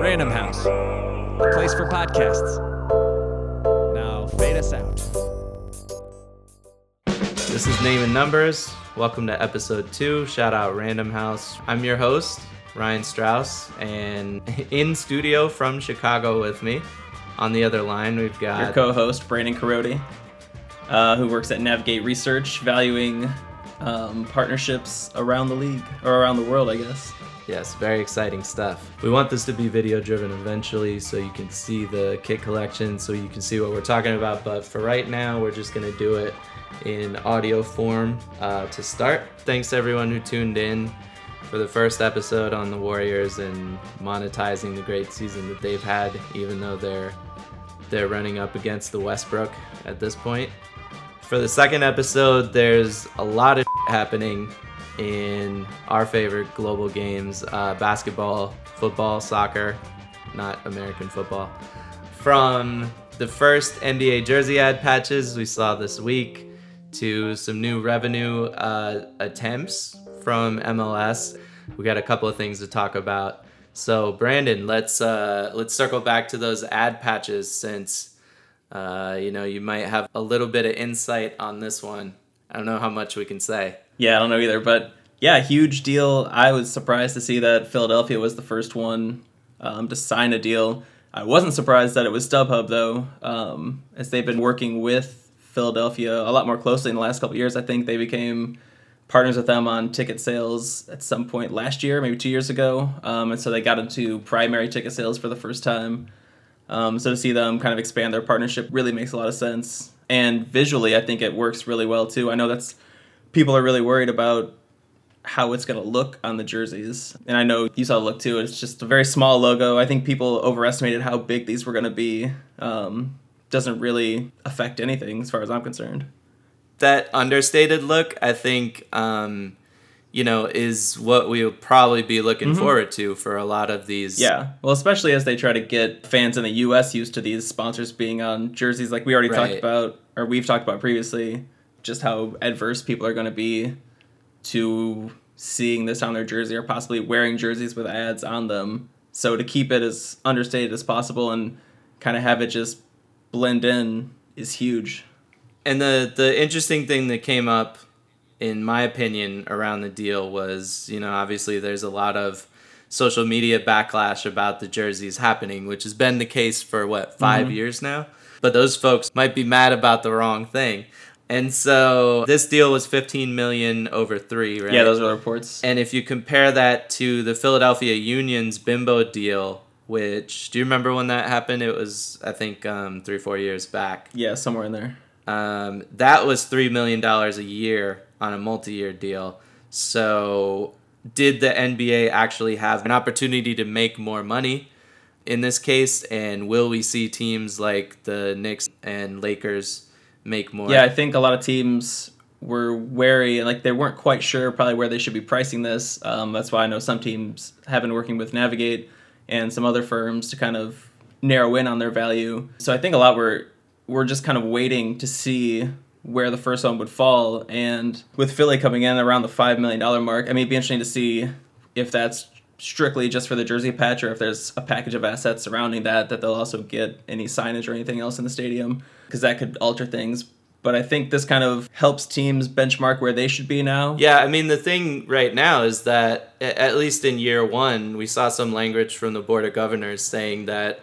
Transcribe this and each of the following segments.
Random House, a place for podcasts. Now fade us out. This is Name and Numbers. Welcome to episode two. Shout out Random House. I'm your host, Ryan Strauss, and in studio from Chicago with me. On the other line, we've got your co-host Brandon Carodi, uh, who works at Navigate Research, valuing um, partnerships around the league or around the world, I guess. Yes, very exciting stuff. We want this to be video driven eventually so you can see the kit collection, so you can see what we're talking about. But for right now, we're just going to do it in audio form uh, to start. Thanks everyone who tuned in for the first episode on the Warriors and monetizing the great season that they've had, even though they're they're running up against the Westbrook at this point. For the second episode, there's a lot of happening in our favorite global games uh, basketball, football, soccer, not American football. From the first NBA jersey ad patches we saw this week to some new revenue uh, attempts from MLS, we got a couple of things to talk about. So Brandon, let's uh, let's circle back to those ad patches since uh, you know you might have a little bit of insight on this one. I don't know how much we can say. Yeah, I don't know either, but yeah, huge deal. I was surprised to see that Philadelphia was the first one um, to sign a deal. I wasn't surprised that it was StubHub though, um, as they've been working with Philadelphia a lot more closely in the last couple years. I think they became partners with them on ticket sales at some point last year, maybe two years ago, um, and so they got into primary ticket sales for the first time. Um, so to see them kind of expand their partnership really makes a lot of sense. And visually, I think it works really well too. I know that's people are really worried about how it's going to look on the jerseys. And I know you saw the look too. It's just a very small logo. I think people overestimated how big these were going to be. Um, doesn't really affect anything as far as I'm concerned. That understated look, I think, um, you know, is what we'll probably be looking mm-hmm. forward to for a lot of these. Yeah. Well, especially as they try to get fans in the U.S. used to these sponsors being on jerseys, like we already right. talked about, or we've talked about previously, just how adverse people are going to be to seeing this on their jersey or possibly wearing jerseys with ads on them. So to keep it as understated as possible and kind of have it just blend in is huge. And the the interesting thing that came up in my opinion around the deal was, you know, obviously there's a lot of social media backlash about the jerseys happening, which has been the case for what, 5 mm-hmm. years now. But those folks might be mad about the wrong thing. And so this deal was 15 million over 3, right? Yeah, those are the reports. And if you compare that to the Philadelphia Union's Bimbo deal, which do you remember when that happened? It was I think um, 3 4 years back. Yeah, somewhere in there. Um, that was 3 million dollars a year on a multi-year deal. So did the NBA actually have an opportunity to make more money in this case and will we see teams like the Knicks and Lakers make more. Yeah, I think a lot of teams were wary like they weren't quite sure probably where they should be pricing this. Um, that's why I know some teams have been working with Navigate and some other firms to kind of narrow in on their value. So I think a lot were we're just kind of waiting to see where the first one would fall. And with Philly coming in around the five million dollar mark, I mean it'd be interesting to see if that's strictly just for the jersey patch or if there's a package of assets surrounding that that they'll also get any signage or anything else in the stadium because that could alter things but I think this kind of helps teams benchmark where they should be now. Yeah, I mean the thing right now is that at least in year 1 we saw some language from the board of governors saying that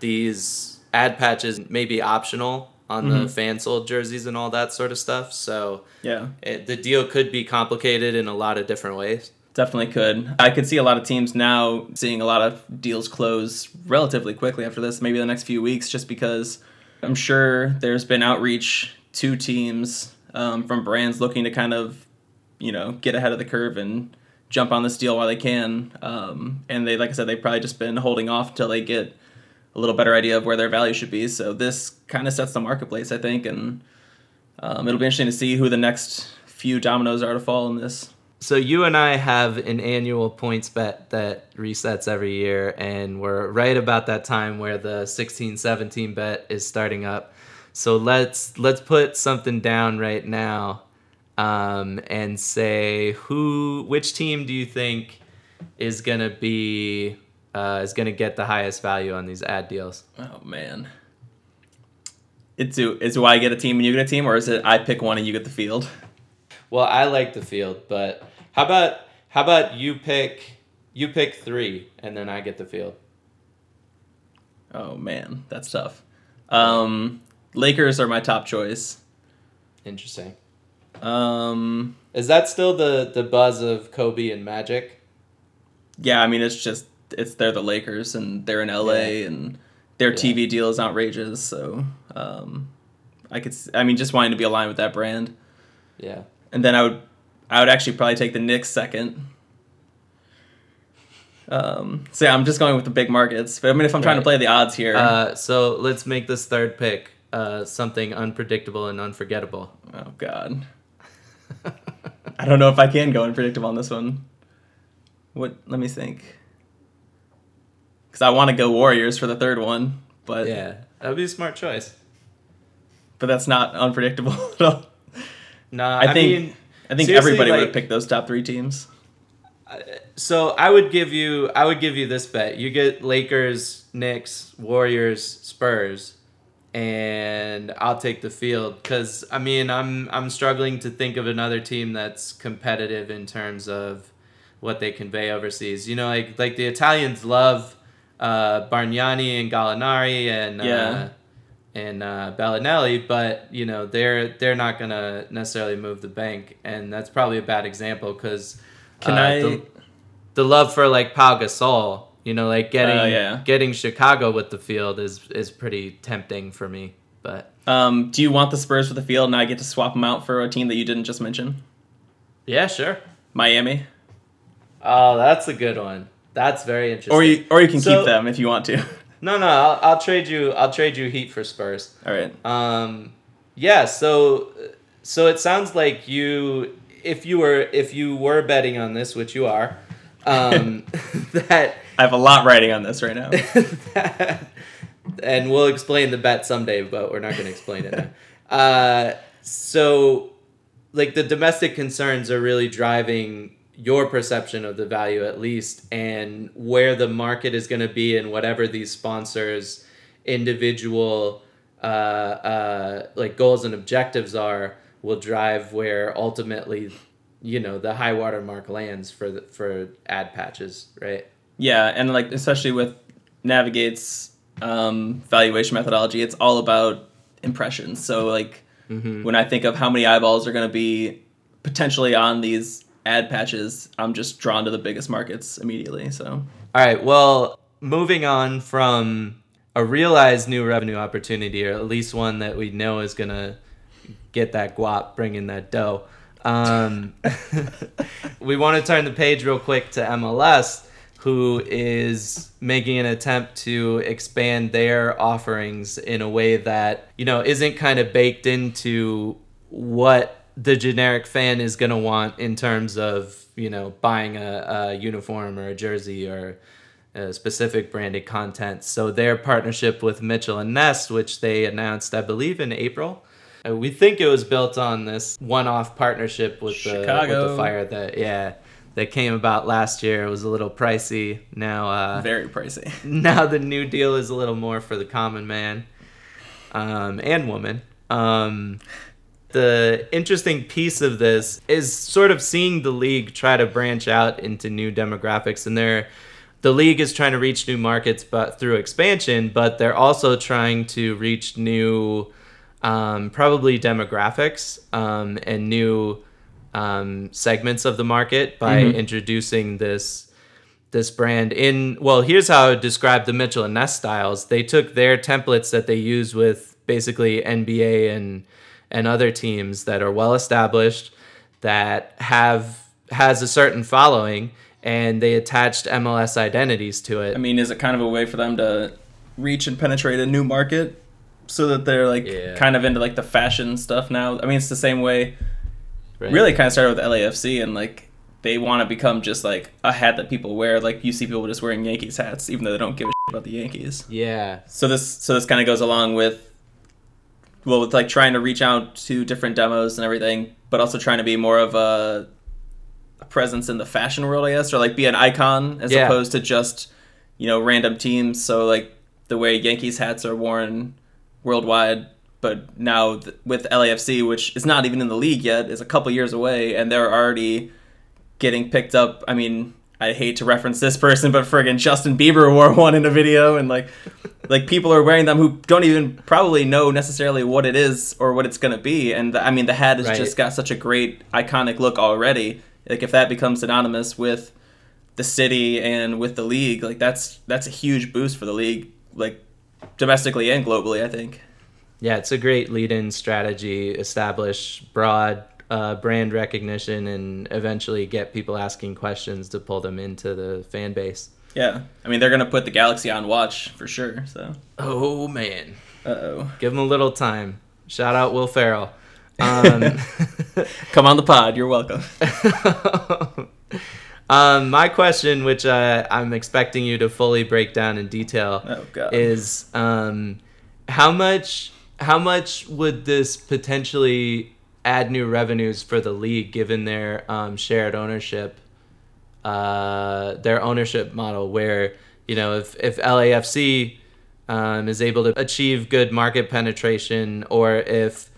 these ad patches may be optional on mm-hmm. the fan sold jerseys and all that sort of stuff. So, yeah. It, the deal could be complicated in a lot of different ways. Definitely could. I could see a lot of teams now seeing a lot of deals close relatively quickly after this, maybe the next few weeks, just because I'm sure there's been outreach to teams um, from brands looking to kind of, you know, get ahead of the curve and jump on this deal while they can. Um, and they, like I said, they've probably just been holding off until they get a little better idea of where their value should be. So this kind of sets the marketplace, I think, and um, it'll be interesting to see who the next few dominoes are to fall in this. So you and I have an annual points bet that resets every year and we're right about that time where the 16-17 bet is starting up. So let's let's put something down right now um, and say who which team do you think is gonna be uh, is gonna get the highest value on these ad deals? Oh man. It's do is do I get a team and you get a team, or is it I pick one and you get the field? Well, I like the field, but how about how about you pick you pick three and then I get the field? Oh man, that's tough. Um, Lakers are my top choice. Interesting. Um, Is that still the the buzz of Kobe and Magic? yeah, I mean it's just it's they're the Lakers and they're in LA Yeah. and their Yeah. TV deal is outrageous. So um, I could I mean just wanting to be aligned with that brand, Yeah. and then I would I would actually probably take the Knicks second. Um, so yeah, I'm just going with the big markets. But I mean, if I'm trying to play the odds here, Uh, so let's make this third pick uh, something unpredictable and unforgettable. oh god, I don't know if I can go unpredictable on this one. What? Let me think. Because I want to go Warriors for the third one, but yeah, that would be a smart choice. but that's not unpredictable at all. Nah, I I, think mean, I think everybody would like- have picked those top three teams. so I would give you I would give you this bet. You get Lakers, Knicks, Warriors, Spurs, and I'll take the field because I mean I'm I'm struggling to think of another team that's competitive in terms of what they convey overseas. You know, like like the Italians love uh, Bargnani and Gallinari and Yeah. uh, and uh, Belinelli, but you know they're they're not gonna necessarily move the bank, and that's probably a bad example because Can uh, I- the, the love for like Pau Gasol, you know, like getting Oh, yeah. getting Chicago with the field is is pretty tempting for me, but Um, do you want the Spurs for the field, and I get to swap them out for a team that you didn't just mention? yeah, sure. Miami, Oh, that's a good one. That's very interesting. or you or you can So- keep them if you want to. No, no, I'll, I'll trade you. I'll trade you Heat for Spurs. All right. Um, yeah. So, so it sounds like you, if you were, if you were betting on this, which you are, um, that, I have a lot writing on this right now. that, and we'll explain the bet someday, but we're not going to explain it now. Uh, so, like the domestic concerns are really driving your perception of the value at least and where the market is going to be and whatever these sponsors individual uh, uh, like goals and objectives are will drive where ultimately you know the high water mark lands for the, for ad patches right Yeah, and like especially with Navigate's um, valuation methodology, it's all about impressions. So like when I think of how many eyeballs are going to be potentially on these ad patches, I'm just drawn to the biggest markets immediately. So All right. Well, moving on from a realized new revenue opportunity, or at least one that we know is gonna get that guap, bring in that dough. Um, we want to turn the page real quick to MLS, who is making an attempt to expand their offerings in a way that you know isn't kind of baked into what the generic fan is going to want in terms of you know buying a, a uniform or a jersey or uh, specific branded content. So their partnership with Mitchell and Ness, which they announced, I believe, in April. uh, We think it was built on this one-off partnership with the, with Chicago. the fire that yeah that came about last year. It was a little pricey. Now uh, very pricey. now the new deal is a little more for the common man um, and woman. Um, the interesting piece of this is sort of seeing the league try to branch out into new demographics, and they're the league is trying to reach new markets, but through expansion. But they're also trying to reach new, um, probably demographics um, and new um, segments of the market by Mhm. introducing this this brand in well here's how i would describe the mitchell and ness styles they took their templates that they use with basically nba and and other teams that are well established that have has a certain following and they attached mls identities to it I mean, is it kind of a way for them to reach and penetrate a new market so that they're like Yeah. kind of into like the fashion stuff now? I mean, it's the same way right? really kind of started with LAFC and like they want to become just like a hat that people wear. Like you see people just wearing Yankees hats, even though they don't give a shit about the Yankees. yeah So this so this kind of goes along with well with like trying to reach out to different demos and everything, but also trying to be more of a a presence in the fashion world, I guess, or like be an icon as Yeah. opposed to just you know random teams. So like the way Yankees hats are worn worldwide, but now th- with LAFC, which is not even in the league yet, is a couple years away, and they're already getting picked up. I mean, I hate to reference this person, but friggin' Justin Bieber wore one in a video, and like, like people are wearing them who don't even probably know necessarily what it is or what it's gonna be. And I mean, the hat has Right. just got such a great iconic look already. Like, if that becomes synonymous with the city and with the league, like that's that's a huge boost for the league, like domestically and globally. I think. Yeah, it's a great lead-in strategy. Establish broad uh, brand recognition and eventually get people asking questions to pull them into the fan base. Yeah, I mean they're gonna put the Galaxy on watch for sure. So, Oh man, uh oh, give them a little time. Shout out Will Ferrell. Um, come on the pod. You're welcome. um, my question, which uh, I'm expecting you to fully break down in detail, Oh is um, how much how much would this potentially add new revenues for the league given their um, shared ownership uh, their ownership model where you know if, if LAFC um, is able to achieve good market penetration or if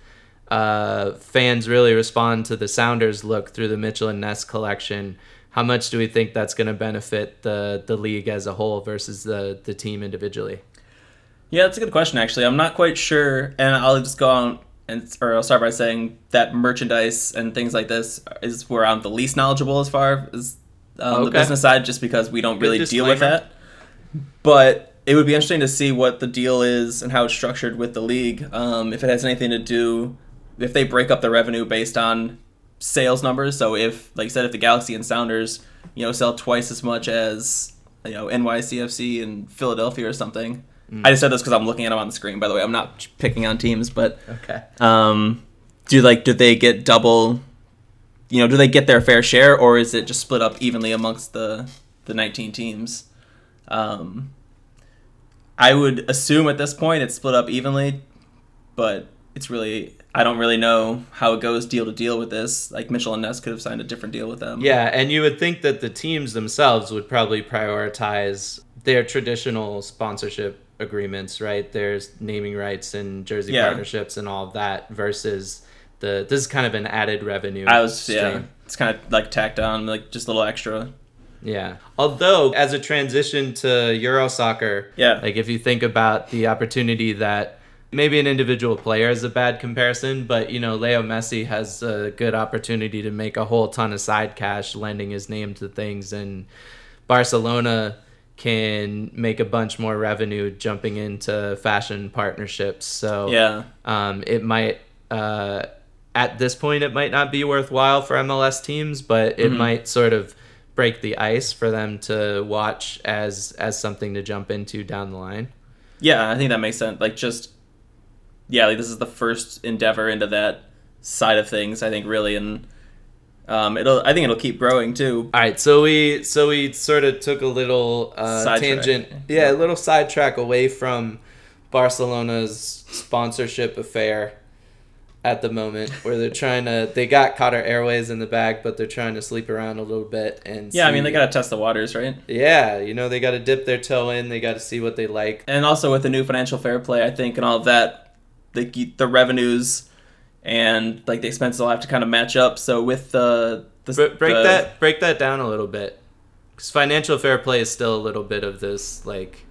uh, fans really respond to the Sounders look through the Mitchell and Ness collection how much do we think that's going to benefit the the league as a whole versus the the team individually Yeah, that's a good question. Actually, I'm not quite sure, and I'll just go on and or I'll start by saying that merchandise and things like this is where I'm the least knowledgeable as far as um, the business side, just because we don't really deal with that. But it would be interesting to see what the deal is and how it's structured with the league. Um, if it has anything to do, if they break up the revenue based on sales numbers. So if, like you said, if the Galaxy and Sounders, you know, sell twice as much as you know NYCFC and Philadelphia or something. I just said this because I'm looking at them on the screen. By the way, I'm not picking on teams, but okay um, do like do they get double? You know, do they get their fair share, or is it just split up evenly amongst the the 19 teams? Um, I would assume at this point it's split up evenly, but it's really I don't really know how it goes deal to deal with this. Like Mitchell and Ness could have signed a different deal with them. Yeah, and you would think that the teams themselves would probably prioritize their traditional sponsorship agreements, right? There's naming rights and jersey Yeah. partnerships and all of that versus the this is kind of an added revenue. I was yeah. It's kind of like tacked on, like just a little extra. Yeah. Although as a transition to Euro soccer, Yeah. like if you think about the opportunity that maybe an individual player is a bad comparison, but you know, Leo Messi has a good opportunity to make a whole ton of side cash lending his name to things and Barcelona can make a bunch more revenue jumping into fashion partnerships. So Yeah. um, it might uh, at this point it might not be worthwhile for MLS teams, but it Mhm. might sort of break the ice for them to watch as as something to jump into down the line. Yeah, I think that makes sense. Like just yeah, like this is the first endeavor into that side of things. I think really, and um, it'll. I think it'll keep growing too. All right, so we so we sort of took a little uh, tangent, yeah, a little sidetrack away from Barcelona's sponsorship affair at the moment, where they're trying to they got Qatar Airways in the bag, but they're trying to sleep around a little bit and Yeah, I mean they gotta test the waters, right? Yeah, you know, they got to dip their toe in. They got to see what they like. And also with the new financial fair play, I think, and all of that, the the revenues and like the expenses will have to kind of match up. So with the the Bre- break the- that break that down a little bit. Cuz financial fair play is still a little bit of this like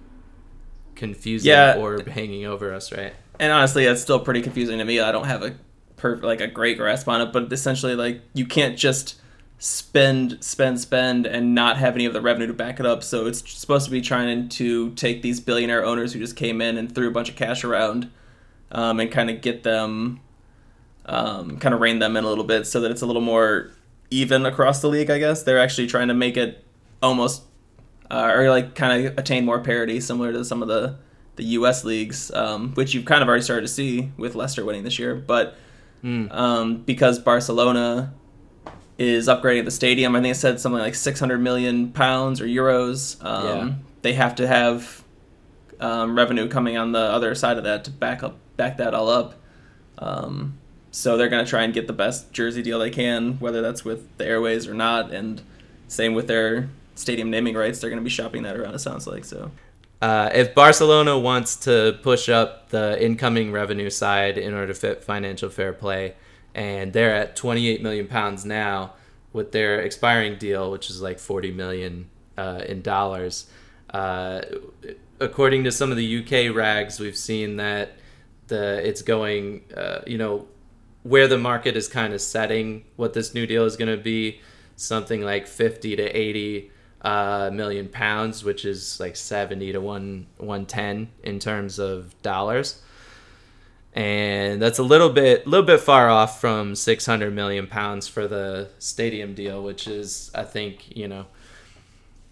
confusing Yeah. orb hanging over us, right? and honestly, that's still pretty confusing to me. I don't have a per like a great grasp on it, but essentially, like you can't just spend, spend, spend, and not have any of the revenue to back it up. So it's supposed to be trying to take these billionaire owners who just came in and threw a bunch of cash around, um, and kind of get them, um, kind of rein them in a little bit, so that it's a little more even across the league. I guess they're actually trying to make it almost, uh, or like kind of attain more parity, similar to some of the the U.S. leagues, um, which you've kind of already started to see with Leicester winning this year. But Mm. um, because Barcelona is upgrading the stadium, I think it said something like 600 million pounds or euros. Um, Yeah. They have to have um, revenue coming on the other side of that to back up back that all up. Um, So they're going to try and get the best jersey deal they can, whether that's with the Airways or not. And same with their stadium naming rights. They're going to be shopping that around, it sounds like. So. Uh, if Barcelona wants to push up the incoming revenue side in order to fit financial fair play, and they're at 28 million pounds now with their expiring deal, which is like 40 million uh, in dollars. Uh, according to some of the UK rags, we've seen that the it's going, uh, you know, where the market is kind of setting what this new deal is going to be, something like 50 to 80 uh, million pounds, which is like 70 to 1 110 in terms of dollars. And that's a little bit a little bit far off from 600 million pounds for the stadium deal, which is I think, you know,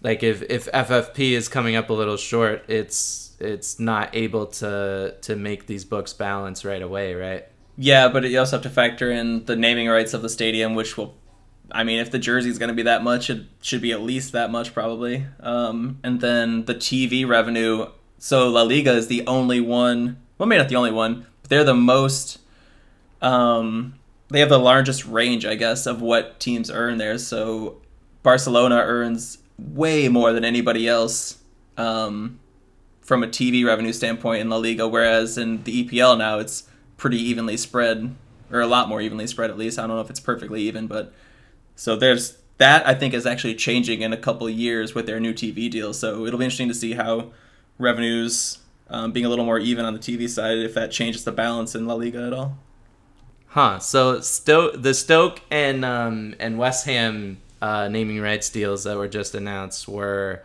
like if if FFP is coming up a little short, it's it's not able to to make these books balance right away, right? Yeah, but you also have to factor in the naming rights of the stadium, which will, I mean, if the jersey is going to be that much, it should be at least that much probably. Um, and then the TV revenue. So La Liga is the only one. Well, maybe not the only one, but they're the most. Um, they have the largest range, I guess, of what teams earn there. So Barcelona earns way more than anybody else um, from a TV revenue standpoint in La Liga, whereas in the EPL now it's pretty evenly spread, or a lot more evenly spread at least. I don't know if it's perfectly even, but so there's that. I think is actually changing in a couple years with their new TV deal. So it'll be interesting to see how revenues um, being a little more even on the TV side, if that changes the balance in La Liga at all. Huh. So Stoke, the Stoke and um, and West Ham uh, naming rights deals that were just announced were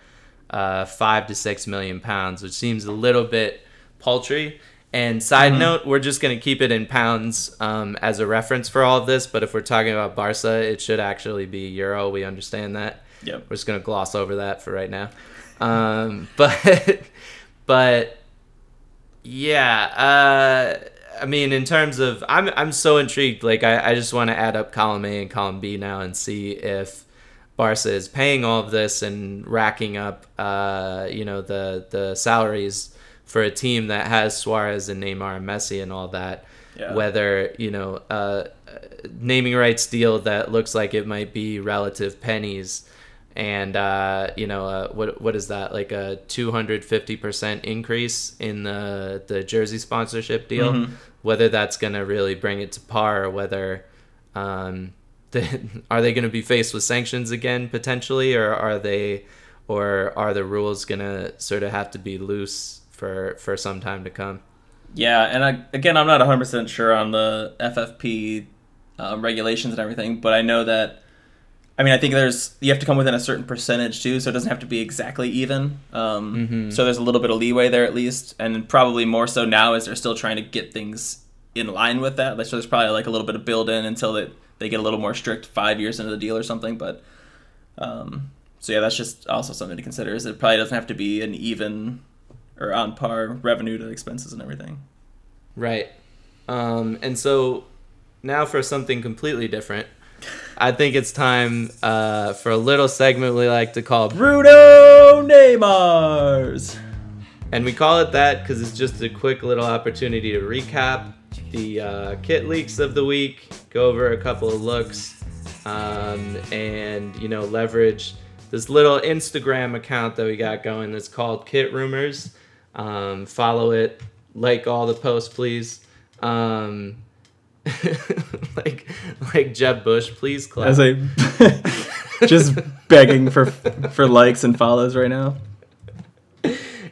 uh, five to six million pounds, which seems a little bit paltry. And side mm-hmm. note, we're just going to keep it in pounds um, as a reference for all of this. But if we're talking about Barca, it should actually be euro. We understand that. Yep. We're just going to gloss over that for right now. Um, but but yeah, uh, I mean, in terms of, I'm I'm so intrigued. Like, I, I just want to add up column A and column B now and see if Barca is paying all of this and racking up, uh, you know, the the salaries for a team that has Suarez and Neymar and Messi and all that. Yeah. Whether you know uh, naming rights deal that looks like it might be relative pennies, and uh, you know uh, what what is that like a two hundred fifty percent increase in the the jersey sponsorship deal? Mm-hmm. Whether that's gonna really bring it to par, or whether um, the, are they going to be faced with sanctions again potentially, or are they, or are the rules going to sort of have to be loose for for some time to come. Yeah, and I, again, I'm not 100% sure on the FFP um, regulations and everything, but I know that. I mean, I think there's you have to come within a certain percentage too, so it doesn't have to be exactly even. Um, mm-hmm. So there's a little bit of leeway there at least, and probably more so now as they're still trying to get things in line with that. So there's probably like a little bit of build in until they, they get a little more strict five years into the deal or something. But um, so yeah, that's just also something to consider. Is it probably doesn't have to be an even or on par revenue to expenses and everything. Right. Um, and so now for something completely different. I think it's time uh, for a little segment we like to call Bruno Neymars. And we call it that because it's just a quick little opportunity to recap the uh, kit leaks of the week, go over a couple of looks, um, and you know leverage this little Instagram account that we got going that's called Kit Rumors. Um, follow it, like all the posts, please. Um, like like Jeb Bush, please clap. As I just begging for for likes and follows right now.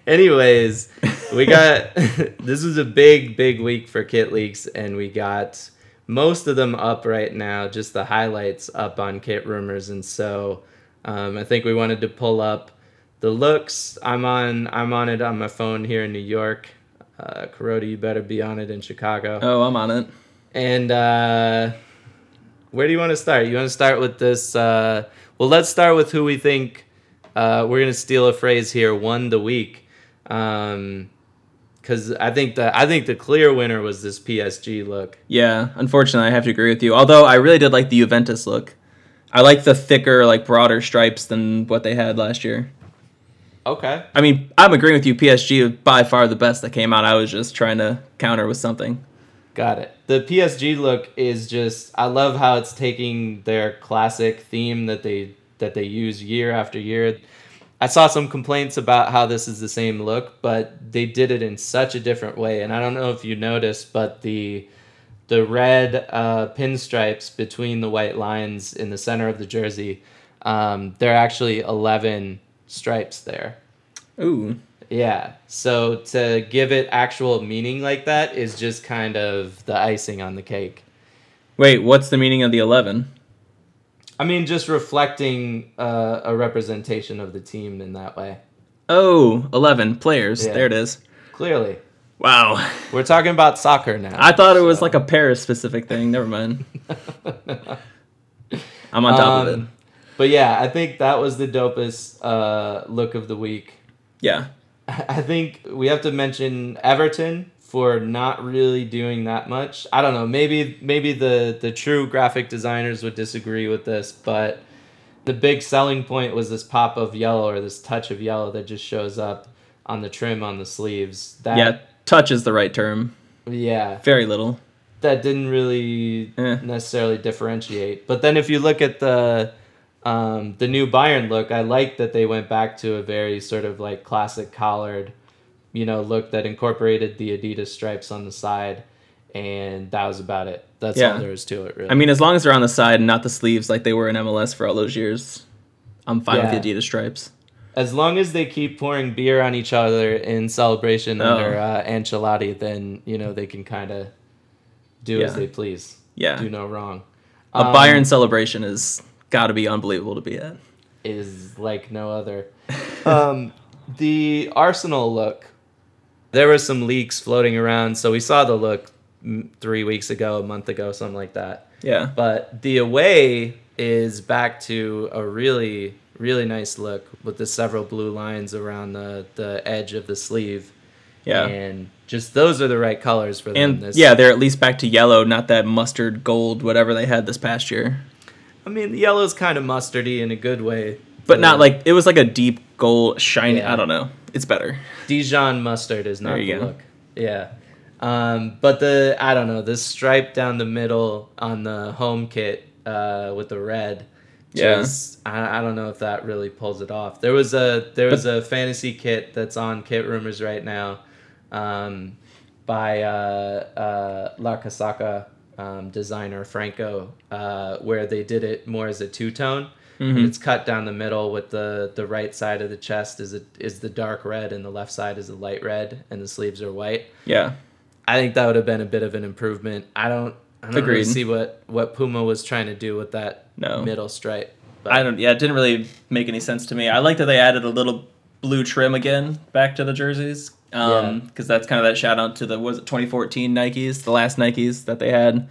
Anyways, we got this is a big big week for kit leaks, and we got most of them up right now. Just the highlights up on kit rumors, and so um, I think we wanted to pull up the looks i'm on i'm on it on my phone here in new york uh you better be on it in chicago oh i'm on it and uh where do you want to start you want to start with this uh well let's start with who we think uh we're gonna steal a phrase here won the week um because I think the I think the clear winner was this PSG look. Yeah, unfortunately, I have to agree with you. Although I really did like the Juventus look. I like the thicker, like broader stripes than what they had last year. Okay. I mean, I'm agreeing with you. PSG by far the best that came out. I was just trying to counter with something. Got it. The PSG look is just I love how it's taking their classic theme that they that they use year after year. I saw some complaints about how this is the same look, but they did it in such a different way. And I don't know if you noticed, but the the red uh, pinstripes between the white lines in the center of the jersey, um, there are actually eleven stripes there. Ooh. Yeah. So to give it actual meaning like that is just kind of the icing on the cake. Wait, what's the meaning of the 11? I mean, just reflecting uh, a representation of the team in that way. Oh, 11 players. Yeah. There it is. Clearly, Wow. we're talking about soccer now. I thought it was like a Paris specific thing. Never mind. I'm on top of it. But yeah, I think that was the dopest uh, look of the week. Yeah. I think we have to mention Everton for not really doing that much. I don't know. Maybe maybe the the true graphic designers would disagree with this, but the big selling point was this pop of yellow or this touch of yellow that just shows up on the trim on the sleeves. That Yeah. Touch is the right term. yeah, Very little. that didn't really Eh. necessarily differentiate. But then if you look at the um, the new Bayern look, I like that they went back to a very sort of like classic collared, you know, look that incorporated the Adidas stripes on the side, and that was about it. That's Yeah. all there is to it, really. I mean, as long as they're on the side and not the sleeves like they were in MLS for all those years, I'm fine Yeah. with the Adidas stripes. as long as they keep pouring beer on each other in celebration Oh. under uh, Ancelotti, then you know they can kind of do as they please. Yeah. do no wrong. A Um, Bayern celebration is got to be unbelievable to be at. is like no other. um, the Arsenal look, there were some leaks floating around, so we saw the look three weeks ago, a month ago, something like that. Yeah. But the away is back to a really, really nice look with the several blue lines around the, the edge of the sleeve. Yeah. And just those are the right colors for them. And This- yeah, they're at least back to yellow, not that mustard gold, whatever they had this past year. I mean, the yellow's kind of mustardy in a good way. But not like it was like a deep gold shiny. Yeah. I don't know. It's better. Dijon mustard is not There the you go. look. Yeah. Um, but the I don't know the stripe down the middle on the home kit uh, with the red. Yeah. Just, I, I don't know if that really pulls it off. There was a there was a fantasy kit that's on Kit Rumors right now, um, by uh, uh, La Casaca um, designer Franco, uh, where they did it more as a two tone. Mhm. It's cut down the middle with the the right side of the chest is a, is the dark red and the left side is the light red and the sleeves are white. Yeah. I think that would have been a bit of an improvement. I don't I don't really see what what Puma was trying to do with that No. middle stripe. But I don't. Yeah, it didn't really make any sense to me. I like that they added a little blue trim again back to the jerseys. Um, because that's kind of that shout out to the was it 2014 Nikes, the last Nikes that they had.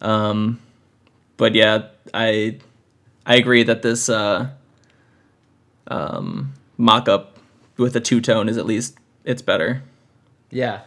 Um, but yeah, I I agree that this uh, um, mock up with a two tone is at least it's better. Yeah.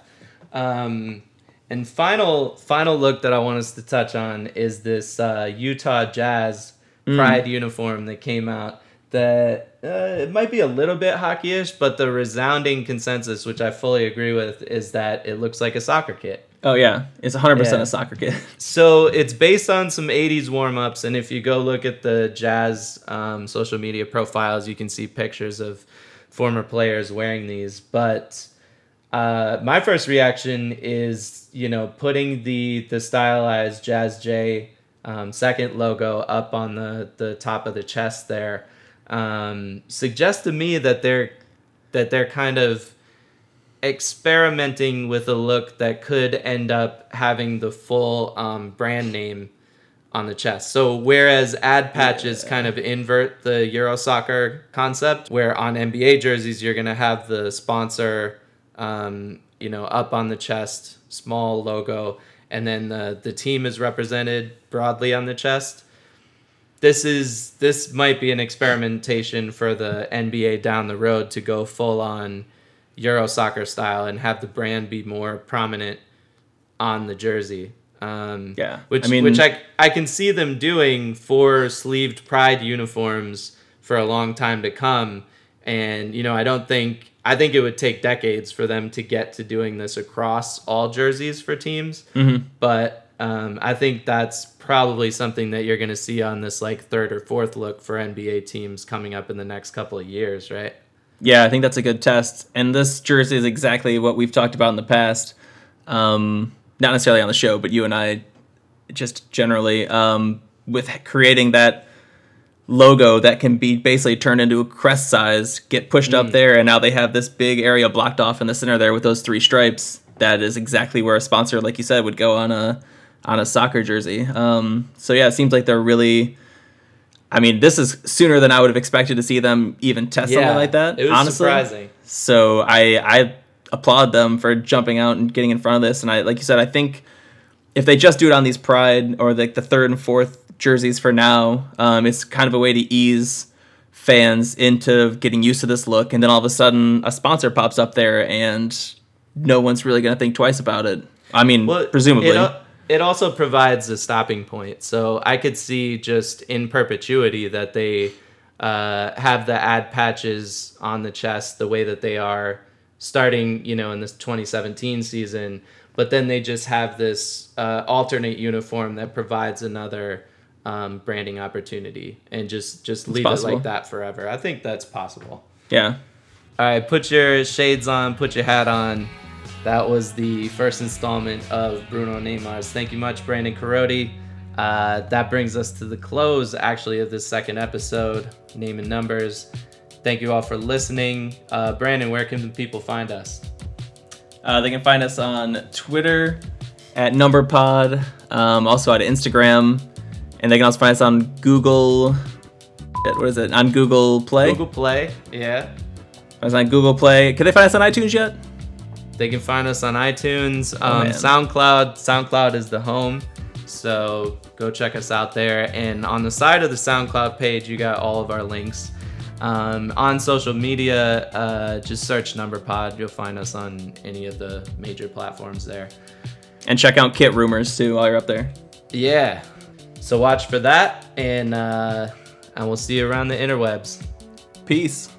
Um, and final final look that I want us to touch on is this uh, Utah Jazz Pride uniform that came out. That uh, it might be a little bit hockeyish, but the resounding consensus, which I fully agree with, is that it looks like a soccer kit. Oh yeah, it's 100 Yeah. percent a soccer kit. So it's based on some 80s warm ups. And if you go look at the Jazz um, social media profiles, you can see pictures of former players wearing these. But uh, my first reaction is, you know, putting the, the stylized Jazz J um, second logo up on the, the top of the chest there um, suggests to me that they're that they're kind of experimenting with a look that could end up having the full um, brand name on the chest. So whereas ad patches kind of invert the Euro soccer concept, where on NBA jerseys you're gonna have the sponsor, um, you know, up on the chest, small logo, and then the the team is represented broadly on the chest. This is this might be an experimentation for the NBA down the road to go full on Euro soccer style and have the brand be more prominent on the jersey. Um, Yeah, which I mean- which I I can see them doing for sleeved Pride uniforms for a long time to come, And you know, I don't think I think it would take decades for them to get to doing this across all jerseys for teams. Mm-hmm. But um, I think that's probably something that you're going to see on this like third or fourth look for NBA teams coming up in the next couple of years, right? Yeah, I think that's a good test. And this jersey is exactly what we've talked about in the past. Um, not necessarily on the show, but you and I just generally um, with creating that logo that can be basically turned into a crest size, get pushed up there, and now they have this big area blocked off in the center there with those three stripes. That is exactly where a sponsor, like you said, would go on a on a soccer jersey. Um, so yeah, it seems like they're really. I mean, this is sooner than I would have expected to see them even test something like that. It was honestly. surprising. So I I applaud them for jumping out and getting in front of this. And I like you said, I think if they just do it on these Pride or like the third and fourth jerseys for now, um, it's kind of a way to ease fans into getting used to this look. And then all of a sudden, a sponsor pops up there, and no one's really gonna think twice about it. I mean, Well, presumably. It, al- it also provides a stopping point. So I could see just in perpetuity that they uh, have the ad patches on the chest the way that they are starting, you know, in this 2017 season. But then they just have this uh, alternate uniform that provides another um, branding opportunity, and just just leave it like that forever. I think that's possible. yeah. All right, put your shades on, put your hat on. That was the first installment of Bruno Neymar's. Thank you much, Brandon Carodi. Uh, that brings us to the close, actually, of this second episode, Name and Numbers. Thank you all for listening. Uh, Brandon, where can people find us? Uh, they can find us on Twitter at NumberPod, um, also at Instagram, and they can also find us on Google. What is it? On Google Play. Google Play, yeah. I was on Google Play. Can they find us on iTunes yet? They can find us on iTunes, um, man. SoundCloud. SoundCloud is the home, so go check us out there. And on the side of the SoundCloud page, you got all of our links. Um, on social media, uh, just search Number NumberPod. You'll find us on any of the major platforms there. And check out Kit Rumors too while you're up there. Yeah, so watch for that, and uh, and we'll see you around the interwebs. Peace.